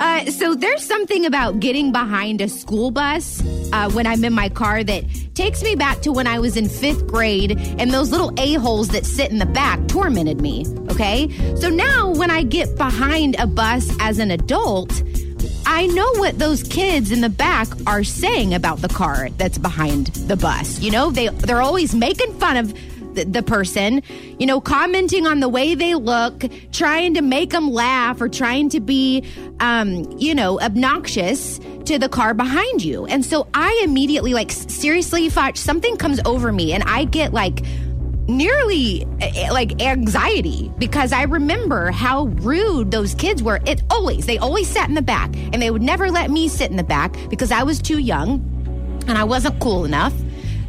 Uh, so there's something about getting behind a school bus uh, when I'm in my car that takes me back to when I was in fifth grade and those little a-holes that sit in the back tormented me. Okay. So now when I get behind a bus as an adult, I know what those kids in the back are saying about the car that's behind the bus. You know, they they're always making fun of the, person, you know, commenting on the way they look, trying to make them laugh or trying to be, um, you know, obnoxious to the car behind you. And so I immediately, like, seriously, Foch, something comes over me and I get like, nearly eh, like anxiety because I remember how rude those kids were. It always, they always sat in the back and they would never let me sit in the back because I was too young and I wasn't cool enough.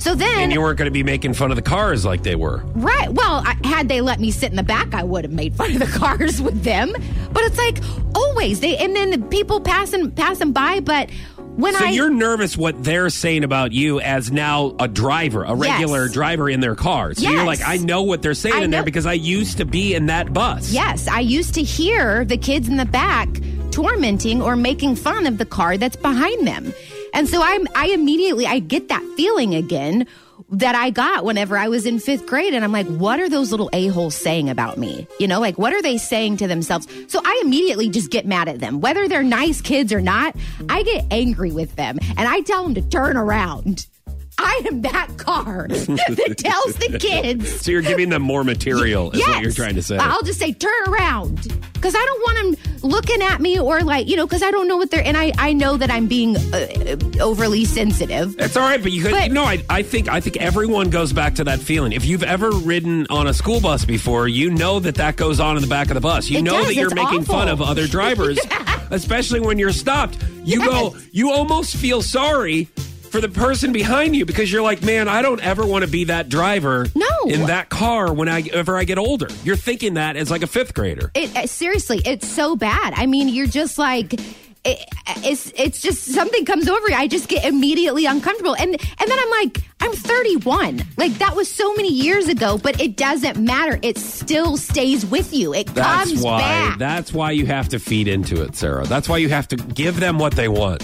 So then, And you weren't going to be making fun of the cars like they were. right? Well, I, had they let me sit in the back, I would have made fun of the cars with them. But it's like always they, and then the people passing passing by. But when So I you're nervous what they're saying about you as now a driver, a regular Yes. driver in their car. So you're like, I know what they're saying I in there because I used to be in that bus. Yes, I used to hear the kids in the back tormenting or making fun of the car that's behind them. And so I'm I immediately I get that feeling again that I got whenever I was in 5th grade and I'm like what are those little a-holes saying about me? You know, like what are they saying to themselves? So I immediately just get mad at them. Whether they're nice kids or not, I get angry with them and I tell them to turn around. I am that car that tells the kids So you're giving them more material, is what you're trying to say. I'll just say turn around because I don't want them looking at me or like you know because I don't know what they're and I I know that I'm being uh, overly sensitive. It's all right, but you could But- no. I, I think I think everyone goes back to that feeling. If you've ever ridden on a school bus before, you know that that goes on in the back of the bus. You know does, that you're making fun of other drivers, especially when you're stopped. You go, you almost feel sorry for the person behind you because you're like, man, I don't ever want to be that driver No. in that car whenever I ever I get older. You're thinking that as like a fifth grader. It uh, seriously, it's so bad. I mean, you're just like. It, it's it's just something comes over you. I just get immediately uncomfortable, and and then I'm like, I'm 31. Like that was so many years ago, but it doesn't matter. It still stays with you. It That's comes why. back. That's why you have to feed into it, Sarah. That's why you have to give them what they want.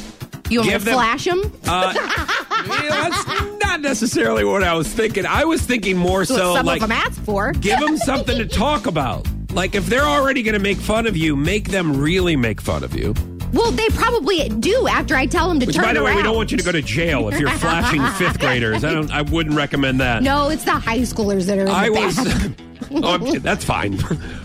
You want me to them- flash them? Uh, yeah, that's not necessarily what I was thinking. I was thinking more so some like of them ask for. give them something to talk about. Like if they're already going to make fun of you, make them really make fun of you. Well, they probably do after I tell them to Which, turn by the way, we don't want you to go to jail if you're flashing fifth graders. I don't. I wouldn't recommend that. No, it's the high schoolers that are in I the was. oh, I'm- that's fine.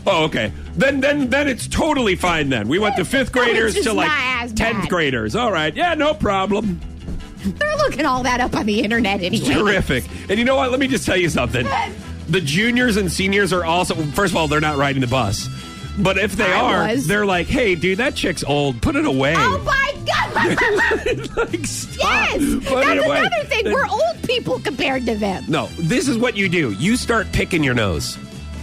Oh, okay. Then, then, then it's totally fine. Then we went to fifth oh, graders to like tenth graders. All right, yeah, no problem. They're looking all that up on the internet anyway. Terrific. And you know what? Let me just tell you something. The juniors and seniors are also, first of all, they're not riding the bus. But if they I are, was. they're like, hey, dude, that chick's old. Put it away. Oh my god! like, stop. yes, Put that's another thing. We're old people compared to them. No, this is what you do. You start picking your nose.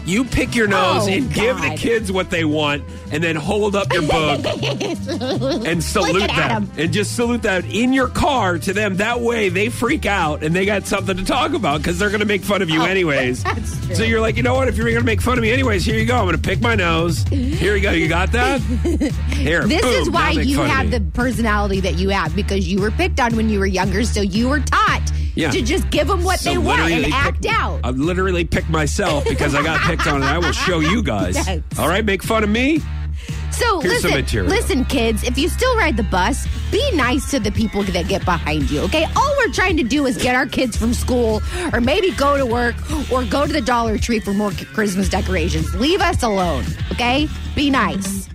You pick your nose Oh, and give the kids what they want, and then hold up your book and salute them, And just salute them in your car to them. That way they freak out and they got something to talk about because they're going to make fun of you Oh, anyways. So you're like, you know what? If you're going to make fun of me anyways, here you go. I'm going to pick my nose. Here you go. You got that? Here. This boom, is why you have the personality that you have because you were picked on when you were younger, so you were taught Yeah. to just give them what So they want and literally act out. I literally picked myself because I got picked on, and I will show you guys. Yes. All right, make fun of me. So Here's listen, listen, kids. If you still ride the bus, be nice to the people that get behind you. Okay, all we're trying to do is get our kids from school, or maybe go to work, or go to the Dollar Tree for more Christmas decorations. Leave us alone. Okay, be nice.